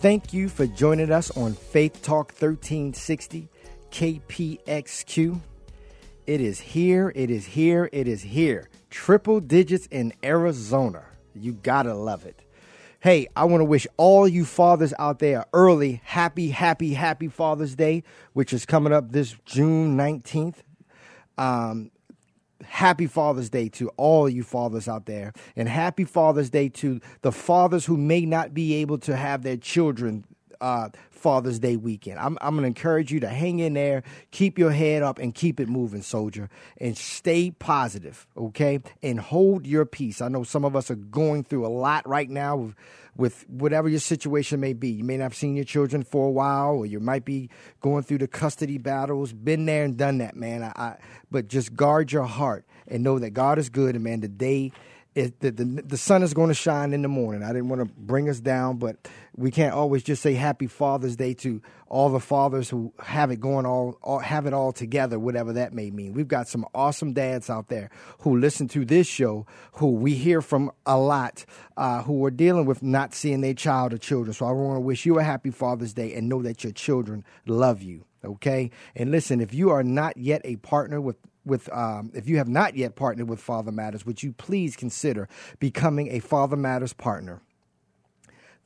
Thank you for joining us on Faith Talk 1360 KPXQ. It is here, it is here, it is here. Triple digits in Arizona. You gotta love it. Hey, I want to wish all you fathers out there early happy, happy, happy Father's Day, which is coming up this June 19th. Um, happy Father's Day to all you fathers out there, and happy Father's Day to the fathers who may not be able to have their children uh, Father's Day weekend. I'm, I'm going to encourage you to hang in there, keep your head up, and keep it moving, soldier, and stay positive, okay? And hold your peace. I know some of us are going through a lot right now with, with whatever your situation may be. You may not have seen your children for a while, or you might be going through the custody battles. Been there and done that, man. I, I but just guard your heart and know that God is good, and man, the day it, the, the, the sun is going to shine in the morning. I didn't want to bring us down, but we can't always just say Happy Father's Day to all the fathers who have it going all, all have it all together, whatever that may mean. We've got some awesome dads out there who listen to this show, who we hear from a lot, uh, who are dealing with not seeing their child or children. So I want to wish you a Happy Father's Day and know that your children love you okay and listen if you are not yet a partner with with um, if you have not yet partnered with Father Matters, would you please consider becoming a Father Matters partner?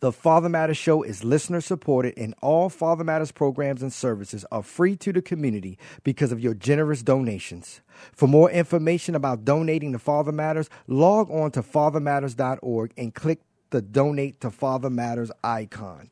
The Father Matters Show is listener supported, and all Father Matters programs and services are free to the community because of your generous donations. For more information about donating to Father Matters, log on to fathermatters.org and click the Donate to Father Matters icon.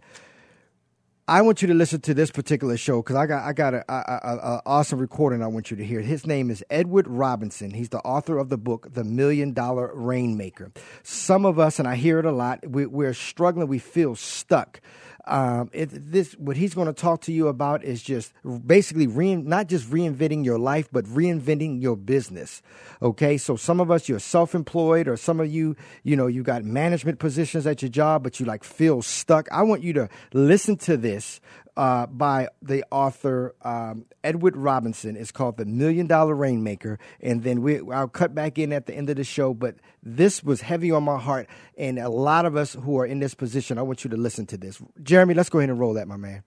I want you to listen to this particular show because I got I got a, a, a, a, awesome recording I want you to hear. His name is Edward Robinson. He's the author of the book The Million Dollar Rainmaker. Some of us, and I hear it a lot, we, we're struggling. We feel stuck. Um, it, this what he's going to talk to you about is just basically re, not just reinventing your life, but reinventing your business. Okay, so some of us you're self-employed, or some of you, you know, you got management positions at your job, but you like feel stuck. I want you to listen to this uh, by the author um, Edward Robinson. It's called The Million Dollar Rainmaker. And then we, I'll cut back in at the end of the show. But this was heavy on my heart. And a lot of us who are in this position, I want you to listen to this. Jeremy, let's go ahead and roll that, my man.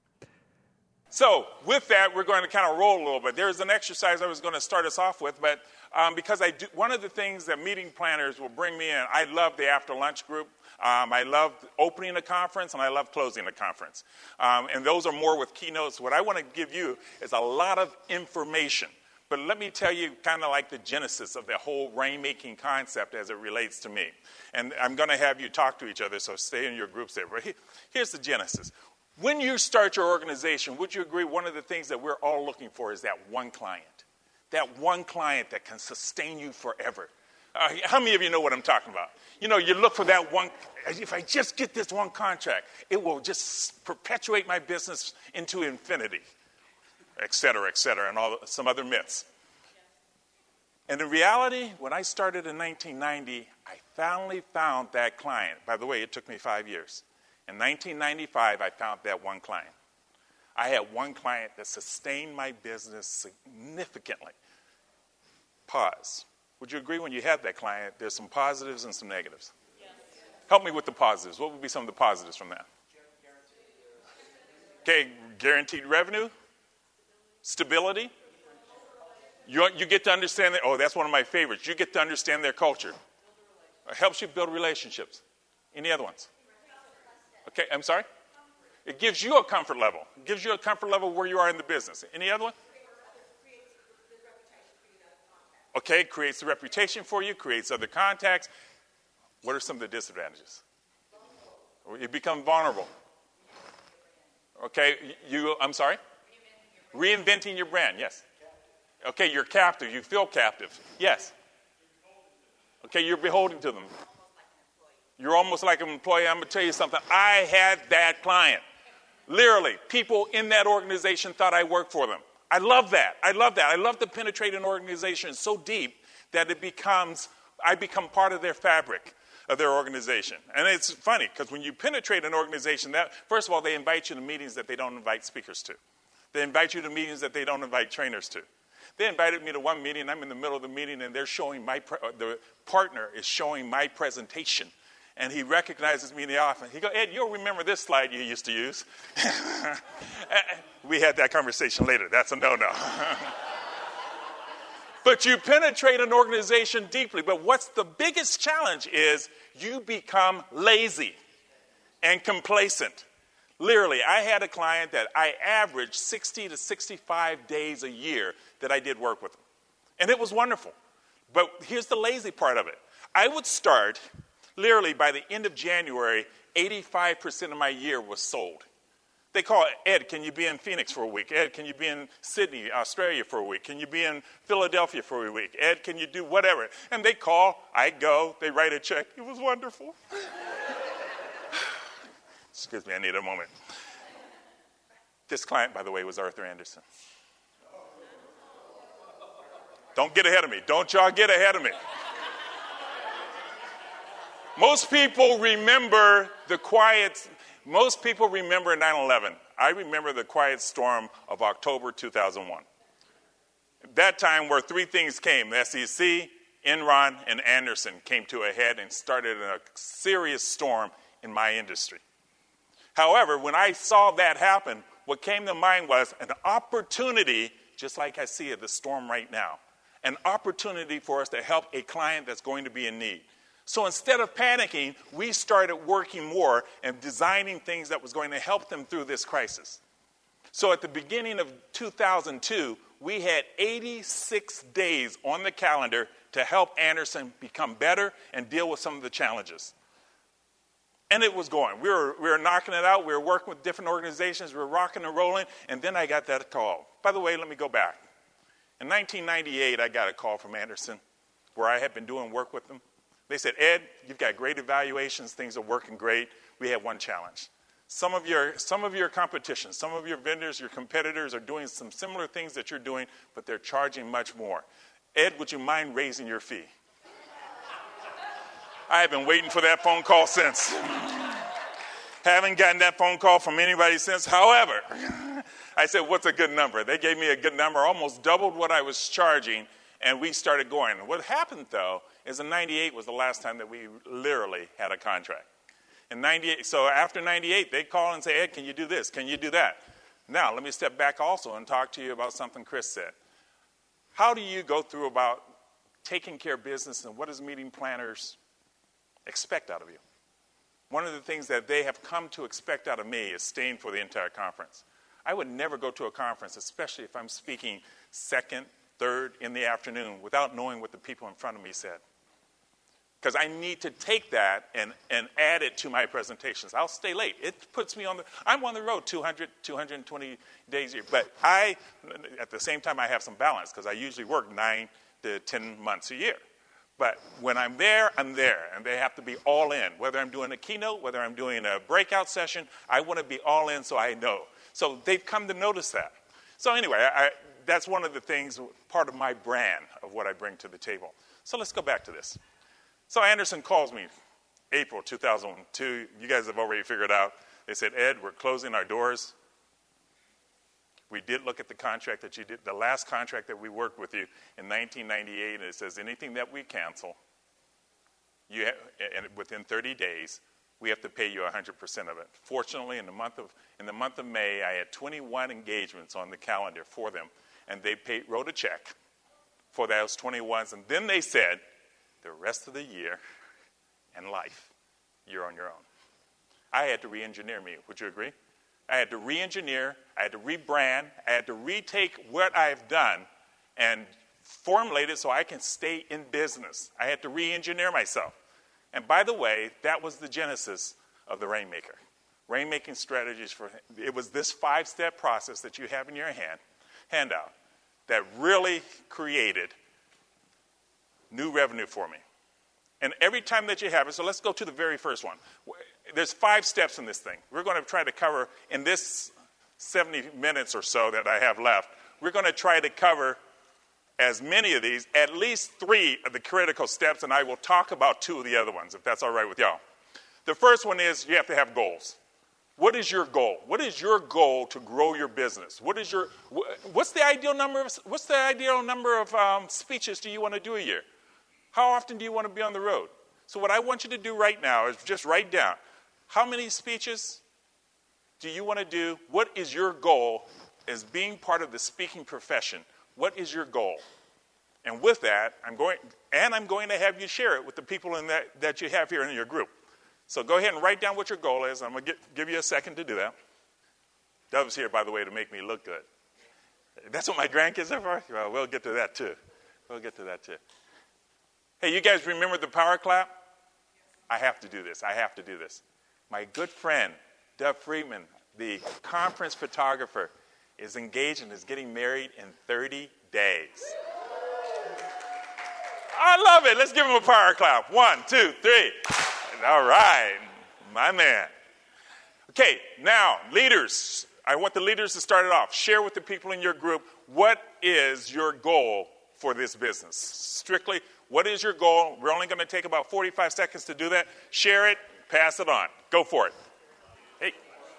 So, with that, we're going to kind of roll a little bit. There's an exercise I was going to start us off with, but um, because I do, one of the things that meeting planners will bring me in, I love the after lunch group. Um, I love opening a conference and I love closing a conference. Um, and those are more with keynotes. What I want to give you is a lot of information. But let me tell you kind of like the genesis of the whole rainmaking concept as it relates to me. And I'm going to have you talk to each other, so stay in your groups there. But here's the genesis. When you start your organization, would you agree one of the things that we're all looking for is that one client? That one client that can sustain you forever. Uh, how many of you know what I'm talking about? You know, you look for that one, if I just get this one contract, it will just perpetuate my business into infinity, et cetera, et cetera, and all some other myths. And in reality, when I started in 1990, I finally found that client. By the way, it took me five years. In 1995, I found that one client. I had one client that sustained my business significantly. Pause. Would you agree when you have that client, there's some positives and some negatives? Yes. Help me with the positives. What would be some of the positives from that? Okay, guaranteed revenue, stability. You, you get to understand that. Oh, that's one of my favorites. You get to understand their culture. It helps you build relationships. Any other ones? Okay, I'm sorry? It gives you a comfort level. It gives you a comfort level where you are in the business. Any other one? Okay, creates the reputation for you, creates other contacts. What are some of the disadvantages? You become vulnerable. Okay, you, I'm sorry? Reinventing your brand, yes. Okay, you're captive. You feel captive, yes. Okay, you're beholden to them. You're almost like an employee. I'm going to tell you something. I had that client. Literally, people in that organization thought I worked for them. I love that. I love that. I love to penetrate an organization so deep that it becomes, I become part of their fabric of their organization. And it's funny because when you penetrate an organization, that first of all, they invite you to meetings that they don't invite speakers to. They invite you to meetings that they don't invite trainers to. They invited me to one meeting. I'm in the middle of the meeting, and they're showing my pre- the partner is showing my presentation, and he recognizes me in the office. He goes, "Ed, you'll remember this slide you used to use." we had that conversation later. That's a no-no. but you penetrate an organization deeply. But what's the biggest challenge is you become lazy and complacent. Literally, I had a client that I averaged 60 to 65 days a year that I did work with. And it was wonderful. But here's the lazy part of it I would start, literally, by the end of January, 85% of my year was sold. They call Ed, can you be in Phoenix for a week? Ed, can you be in Sydney, Australia for a week? Can you be in Philadelphia for a week? Ed, can you do whatever? And they call, I go, they write a check. It was wonderful. Excuse me, I need a moment. This client, by the way, was Arthur Andersen. Don't get ahead of me. Don't y'all get ahead of me. Most people remember the quiet most people remember 9 11. I remember the quiet storm of October 2001. That time, where three things came the SEC, Enron, and Andersen came to a head and started a serious storm in my industry. However, when I saw that happen, what came to mind was an opportunity, just like I see at the storm right now, an opportunity for us to help a client that's going to be in need. So instead of panicking, we started working more and designing things that was going to help them through this crisis. So at the beginning of 2002, we had 86 days on the calendar to help Andersen become better and deal with some of the challenges. And it was going. We were, we were knocking it out. We were working with different organizations. We were rocking and rolling. And then I got that call. By the way, let me go back. In 1998, I got a call from Andersen where I had been doing work with them. They said, Ed, you've got great evaluations, things are working great. We have one challenge. Some of your, some of your competition, some of your vendors, your competitors are doing some similar things that you're doing, but they're charging much more. Ed, would you mind raising your fee? I have been waiting for that phone call since. Haven't gotten that phone call from anybody since. However, I said, What's a good number? They gave me a good number, almost doubled what I was charging, and we started going. What happened, though, is in 98 was the last time that we literally had a contract. In 98, so after 98, they call and say, Ed, can you do this? Can you do that? Now, let me step back also and talk to you about something Chris said. How do you go through about taking care of business and what does meeting planners expect out of you? One of the things that they have come to expect out of me is staying for the entire conference. I would never go to a conference, especially if I'm speaking second, third in the afternoon, without knowing what the people in front of me said because I need to take that and, and add it to my presentations. I'll stay late. It puts me on the, I'm on the road 200, 220 days a year. But I, at the same time, I have some balance because I usually work nine to 10 months a year. But when I'm there, I'm there. And they have to be all in. Whether I'm doing a keynote, whether I'm doing a breakout session, I want to be all in so I know. So they've come to notice that. So, anyway, I, that's one of the things, part of my brand of what I bring to the table. So let's go back to this. So Andersen calls me April 2002. You guys have already figured out. They said, Ed, we're closing our doors. We did look at the contract that you did, the last contract that we worked with you in 1998, and it says anything that we cancel, you have, and within 30 days, we have to pay you 100% of it. Fortunately, in the month of in the month of May, I had 21 engagements on the calendar for them, and they paid, wrote a check for those 21s, and then they said, the rest of the year and life, you're on your own. I had to re engineer me. Would you agree? I had to re engineer, I had to rebrand, I had to retake what I've done and formulate it so I can stay in business. I had to re engineer myself. And by the way, that was the genesis of the Rainmaker. Rainmaking strategies for it was this five step process that you have in your hand handout that really created new revenue for me. And every time that you have it, so let's go to the very first one. there's five steps in this thing. We're going to try to cover in this 70 minutes or so that I have left. We're going to try to cover as many of these, at least three of the critical steps, and I will talk about two of the other ones, if that's all right with y'all. The first one is you have to have goals. What is your goal? What is your goal to grow your business? What is your what's the ideal number of what's the ideal number of um, speeches do you want to do a year? How often do you want to be on the road? So what I want you to do right now is just write down how many speeches do you want to do? What is your goal as being part of the speaking profession? What is your goal? And with that, I'm going and I'm going to have you share it with the people in that, that you have here in your group. So go ahead and write down what your goal is. I'm going to give you a second to do that. Dove's here, by the way, to make me look good. That's what my grandkids are for? Well, we'll get to that too. We'll get to that too. Hey, you guys remember the power clap? I have to do this. I have to do this. My good friend, Dove Friedman, the conference photographer, is engaged and is getting married in 30 days. I love it. Let's give him a power clap. One, two, three. All right, my man. Okay, now, leaders. I want the leaders to start it off. Share with the people in your group what is your goal for this business. Strictly, what is your goal? We're only going to take about 45 seconds to do that. Share it, pass it on. Go for it. Hey,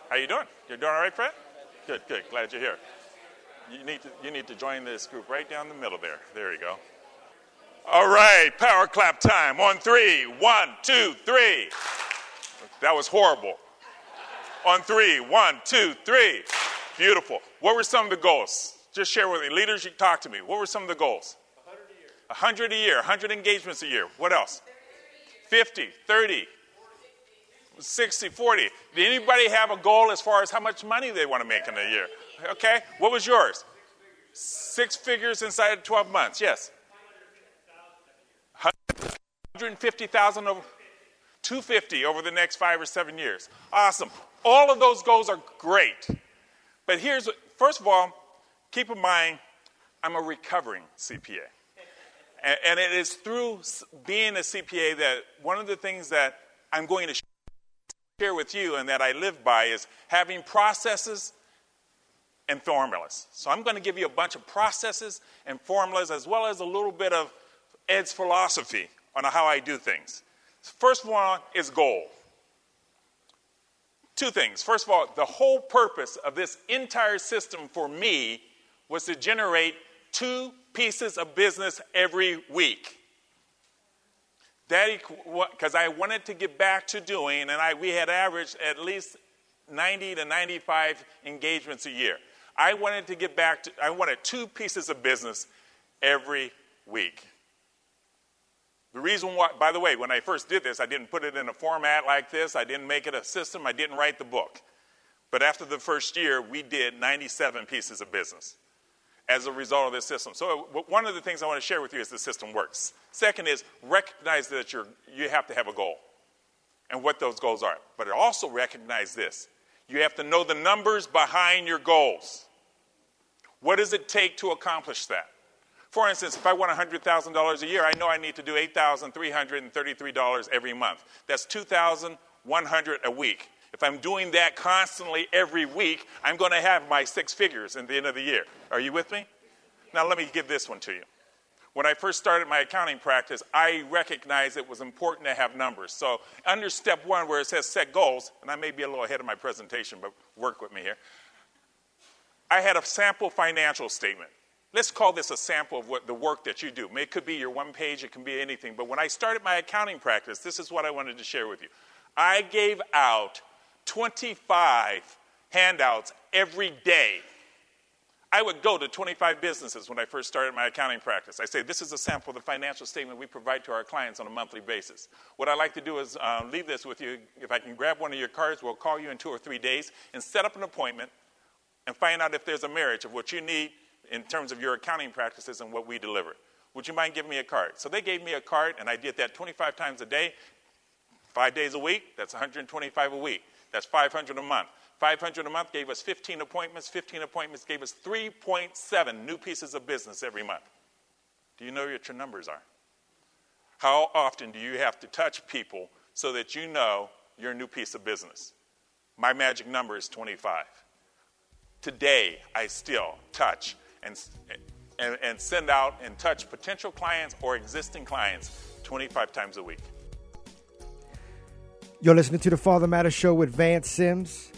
how you doing? You're doing all right, Fred? Good, good. Glad you're here. You need to, you need to join this group right down the middle there. There you go. All right, power clap time. On three. One, two, three. That was horrible. On three. One, two, three. Beautiful. What were some of the goals? Just share with me. Leaders, you talk to me. What were some of the goals? A 100 a year, 100 engagements a year. What else? 50, 30, 60, 40. Did anybody have a goal as far as how much money they want to make in a year? Okay, what was yours? Six figures inside of 12 months, yes. 150,000 over 250 over the next five or seven years. Awesome. All of those goals are great. But here's first of all, keep in mind, I'm a recovering CPA. And, and it is through being a CPA that one of the things that I'm going to share with you and that I live by is having processes and formulas. So I'm going to give you a bunch of processes and formulas as well as a little bit of Ed's philosophy on how I do things. First one is goal. Two things. First of all, the whole purpose of this entire system for me was to generate two pieces of business every week. That because I wanted to get back to doing, and I, we had averaged at least 90 to 95 engagements a year. I wanted to get back to, I wanted two pieces of business every week. The reason why, by the way, when I first did this, I didn't put it in a format like this, I didn't make it a system, I didn't write the book. But after the first year, we did 97 pieces of business as a result of this system. So, uh, one of the things I want to share with you is the system works. Second is recognize that you're, you have to have a goal and what those goals are. But also recognize this you have to know the numbers behind your goals. What does it take to accomplish that? For instance, if I want $100,000 a year, I know I need to do $8,333 every month. That's 2,100 a week. If I'm doing that constantly every week, I'm going to have my six figures at the end of the year. Are you with me? Now, let me give this one to you. When I first started my accounting practice, I recognized it was important to have numbers. So, under step one, where it says set goals, and I may be a little ahead of my presentation, but work with me here. I had a sample financial statement. Let's call this a sample of what the work that you do. It could be your one page, it can be anything. But when I started my accounting practice, this is what I wanted to share with you. I gave out 25 handouts every day. I would go to 25 businesses when I first started my accounting practice. I say, This is a sample of the financial statement we provide to our clients on a monthly basis. What I'd like to do is uh, leave this with you. If I can grab one of your cards, we'll call you in two or three days and set up an appointment and find out if there's a marriage of what you need in terms of your accounting practices and what we deliver. Would you mind giving me a card? So they gave me a card, and I did that 25 times a day, five days a week. That's 125 a week. That's 500 a month. 500 a month gave us 15 appointments. 15 appointments gave us 3.7 new pieces of business every month. Do you know what your numbers are? How often do you have to touch people so that you know your new piece of business. My magic number is 25. Today, I still touch and, and, and send out and touch potential clients or existing clients 25 times a week. You're listening to the Father Matter Show with Vance Sims.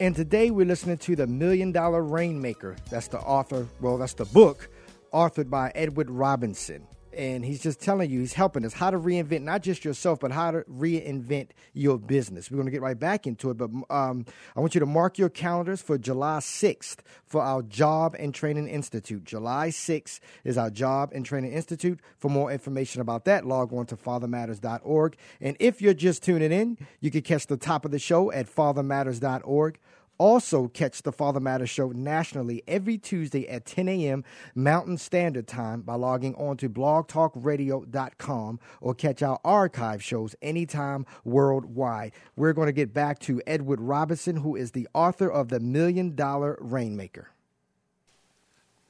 And today we're listening to The Million Dollar Rainmaker. That's the author, well, that's the book authored by Edward Robinson and he's just telling you, he's helping us how to reinvent not just yourself, but how to reinvent your business. We're going to get right back into it, but um, I want you to mark your calendars for July 6th for our Job and Training Institute. July 6th is our Job and Training Institute. For more information about that, log on to fathermatters.org. And if you're just tuning in, you can catch the top of the show at fathermatters.org also, catch the Father Matters Show nationally every Tuesday at 10 a.m. Mountain Standard Time by logging on to blogtalkradio.com or catch our archive shows anytime worldwide. We're going to get back to Edward Robinson, who is the author of The Million Dollar Rainmaker.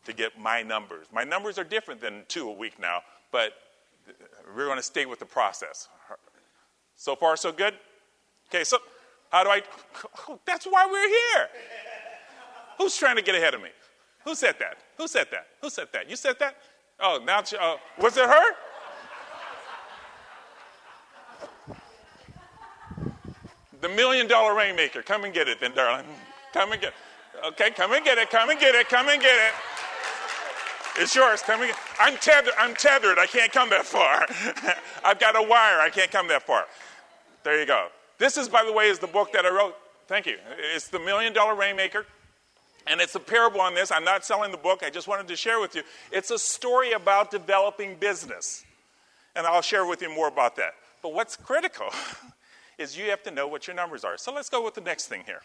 To get my numbers. My numbers are different than two a week now, but we're going to stay with the process. So far, so good? Okay, so how do I? That's why we're here. Who's trying to get ahead of me? Who said that? Who said that? Who said that? You said that? Oh, now, uh, was it her? The million dollar rainmaker. Come and get it then, darling. Come and get it. Okay, come and get it. Come and get it. Come and get it. It's yours. Come and get it. I'm tethered. I'm tethered. I can't come that far. I've got a wire. I can't come that far. There you go. This is, by the way, is the book that I wrote. Thank you. It's the Million Dollar Rainmaker. And it's a parable on this. I'm not selling the book. I just wanted to share with you. It's a story about developing business. And I'll share with you more about that. But what's critical is you have to know what your numbers are. So let's go with the next thing here.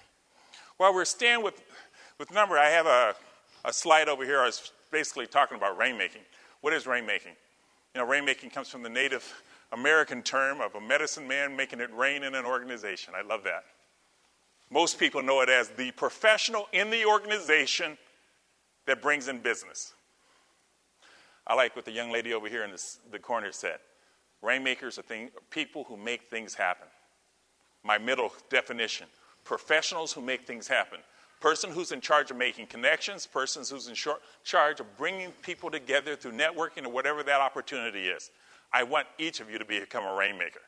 While we're staying with, with number, I have a, a slide over here. I was basically talking about rainmaking. What is rainmaking? You know, rainmaking comes from the native American term of a medicine man making it rain in an organization. I love that. Most people know it as the professional in the organization that brings in business. I like what the young lady over here in this, the corner said. Rainmakers are thing, people who make things happen. My middle definition professionals who make things happen. Person who's in charge of making connections, persons who's in short, charge of bringing people together through networking or whatever that opportunity is. I want each of you to become a rainmaker.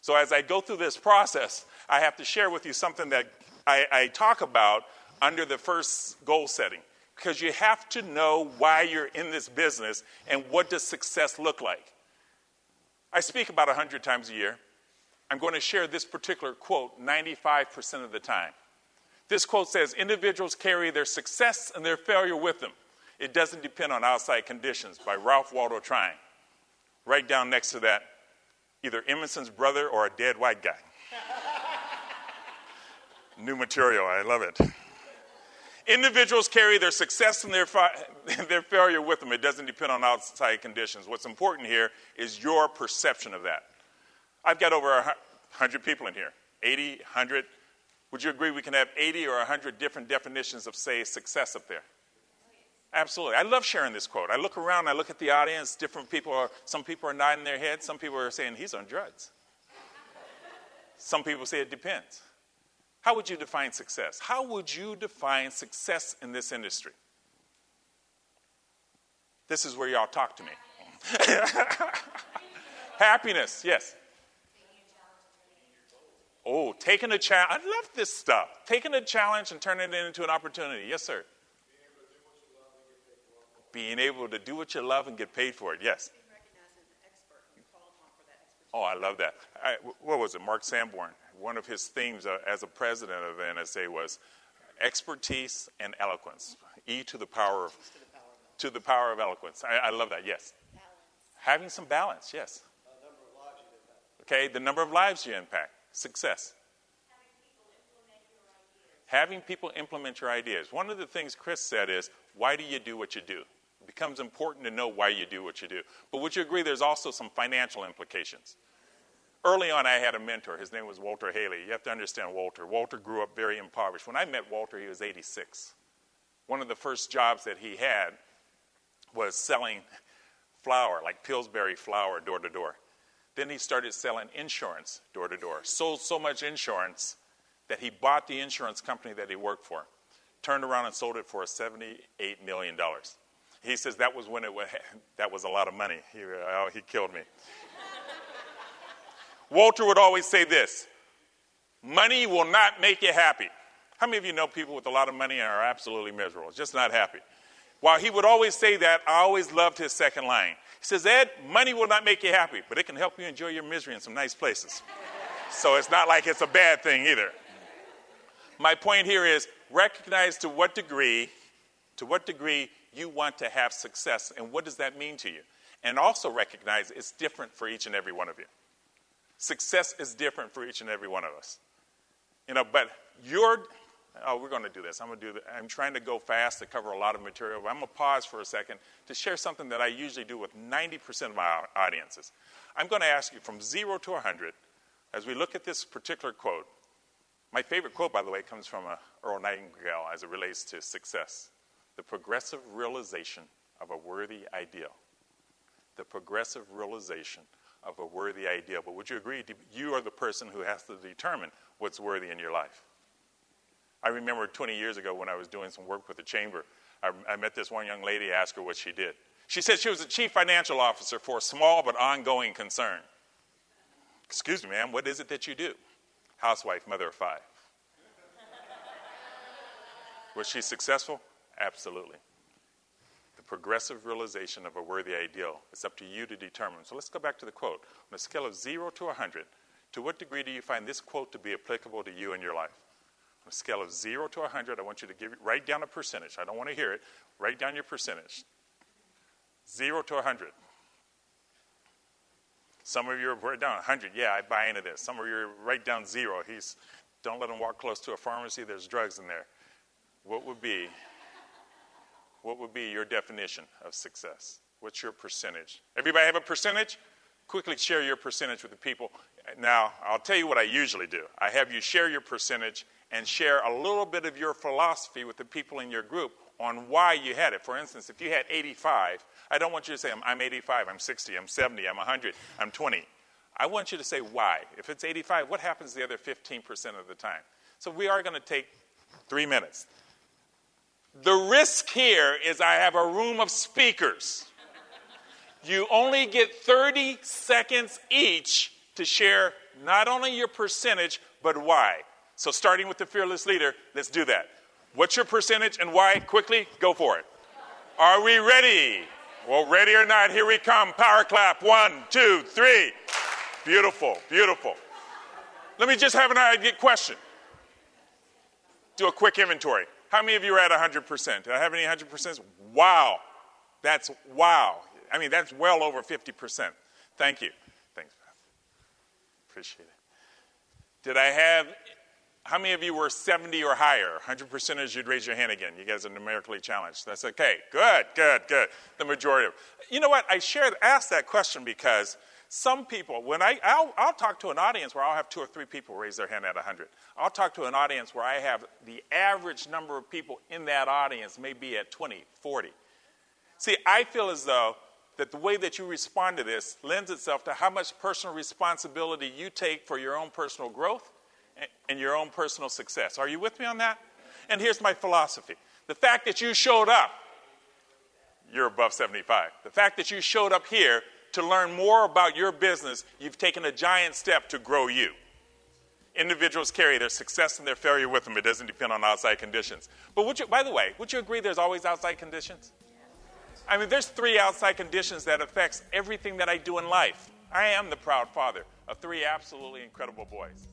So as I go through this process, I have to share with you something that I, I talk about under the first goal setting. Because you have to know why you're in this business and what does success look like. I speak about 100 times a year. I'm going to share this particular quote 95% of the time. This quote says Individuals carry their success and their failure with them. It doesn't depend on outside conditions by Ralph Waldo Trine right down next to that, either Emerson's brother or a dead white guy. New material, I love it. Individuals carry their success and their, fi- their failure with them. It doesn't depend on outside conditions. What's important here is your perception of that. I've got over 100 people in here 80, 100. Would you agree we can have 80 or 100 different definitions of, say, success up there? Absolutely. I love sharing this quote. I look around, I look at the audience, different people are, some people are nodding their heads, some people are saying he's on drugs. some people say it depends. How would you define success? How would you define success in this industry? This is where y'all talk to me. Happiness, yes. Oh, taking a challenge. I love this stuff. Taking a challenge and turning it into an opportunity. Yes, sir. Being able to do what you love and get paid for it, yes. Oh, I love that. I, what was it? Mark Sanborn. One of his themes uh, as a president of the NSA was expertise and eloquence. E to the power of, to the power of eloquence. I, I love that. Yes. Balance. Having some balance. Yes. Okay, the number of lives you impact. Success. Having people implement your ideas. One of the things Chris said is, why do you do what you do? Becomes important to know why you do what you do. But would you agree there's also some financial implications? Early on, I had a mentor. His name was Walter Hailey. You have to understand Walter. Walter grew up very impoverished. When I met Walter, he was 86. One of the first jobs that he had was selling flour, like Pillsbury flour, door to door. Then he started selling insurance door to door. Sold so much insurance that he bought the insurance company that he worked for, turned around and sold it for $78 million. He says that was when it was, that was a lot of money. He, oh, he killed me. Walter would always say this money will not make you happy. How many of you know people with a lot of money and are absolutely miserable, just not happy? While he would always say that, I always loved his second line. He says, Ed, money will not make you happy, but it can help you enjoy your misery in some nice places. so it's not like it's a bad thing either. My point here is recognize to what degree, to what degree you want to have success and what does that mean to you? And also recognize it's different for each and every one of you. Success is different for each and every one of us. You know, but your oh, we're going to do this. I'm going to do that. I'm trying to go fast to cover a lot of material. But I'm going to pause for a second to share something that I usually do with 90% of my audiences. I'm going to ask you from zero to 100 as we look at this particular quote. My favorite quote, by the way, comes from uh, Earl Nightingale as it relates to success the progressive realization of a worthy ideal. The progressive realization of a worthy ideal. But would you agree? You are the person who has to determine what's worthy in your life. I remember 20 years ago when I was doing some work with the chamber, I, I met this one young lady, asked her what she did. She said she was the chief financial officer for a small but ongoing concern. Excuse me, ma'am, what is it that you do? Housewife, mother of five. Was she successful? Absolutely. The progressive realization of a worthy ideal. It's up to you to determine. So let's go back to the quote. On a scale of 0 to 100, to what degree do you find this quote to be applicable to you in your life? On a scale of 0 to 100, I want you to give, write down a percentage. I don't want to hear it. Write down your percentage. 0 to 100. Some of you are down 100. Yeah, I buy into this. Some of you are write down 0. He's, don't let him walk close to a pharmacy. There's drugs in there. What would be, what would be your definition of success? What's your percentage? Everybody have a percentage? Quickly share your percentage with the people. Now, I'll tell you what I usually do. I have you share your percentage and share a little bit of your philosophy with the people in your group on why you had it. For instance, if you had 85, I don't want you to say, I'm, I'm 85, I'm 60, I'm 70, I'm 100, I'm 20. I want you to say why. If it's 85, what happens the other 15% of the time? So we are going to take three minutes. The risk here is I have a room of speakers. You only get 30 seconds each to share not only your percentage, but why. So, starting with the fearless leader, let's do that. What's your percentage and why? Quickly, go for it. Are we ready? Well, ready or not, here we come. Power clap. One, two, three. Beautiful, beautiful. Let me just have an idea question. Do a quick inventory. How many of you are at 100%? Do I have any 100%? Wow. That's wow. I mean, that's well over 50%. Thank you. Thanks, Appreciate it. Did I have how many of you were 70 or higher? 100% as you'd raise your hand again. You guys are numerically challenged. That's okay. Good, good, good. The majority of You know what? I shared, asked that question because some people, when I, I'll, I'll, talk to an audience where I'll have two or three people raise their hand at 100. I'll talk to an audience where I have the average number of people in that audience may be at 20, 40. See, I feel as though that the way that you respond to this lends itself to how much personal responsibility you take for your own personal growth and your own personal success. Are you with me on that? And here's my philosophy the fact that you showed up, you're above 75. The fact that you showed up here to learn more about your business, you've taken a giant step to grow you. Individuals carry their success and their failure with them. It doesn't depend on outside conditions. But would you, by the way, would you agree there's always outside conditions? I mean, there's three outside conditions that affects everything that I do in life. I am the proud father of three absolutely incredible boys.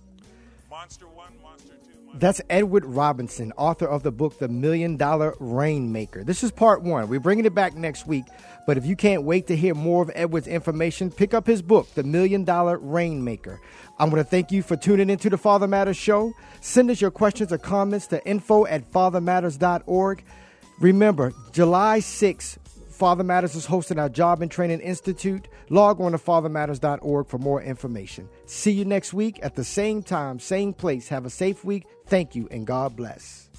Monster 1, Monster 2. That's Edward Robinson, author of the book The Million Dollar Rainmaker. This is part one. We're bringing it back next week. But if you can't wait to hear more of Edward's information, pick up his book, The Million Dollar Rainmaker. I'm going to thank you for tuning into the Father Matters show. Send us your questions or comments to info at fathermatters.org. Remember, July 6th, Father Matters is hosting our Job and Training Institute. Log on to fathermatters.org for more information. See you next week at the same time, same place. Have a safe week. Thank you and God bless.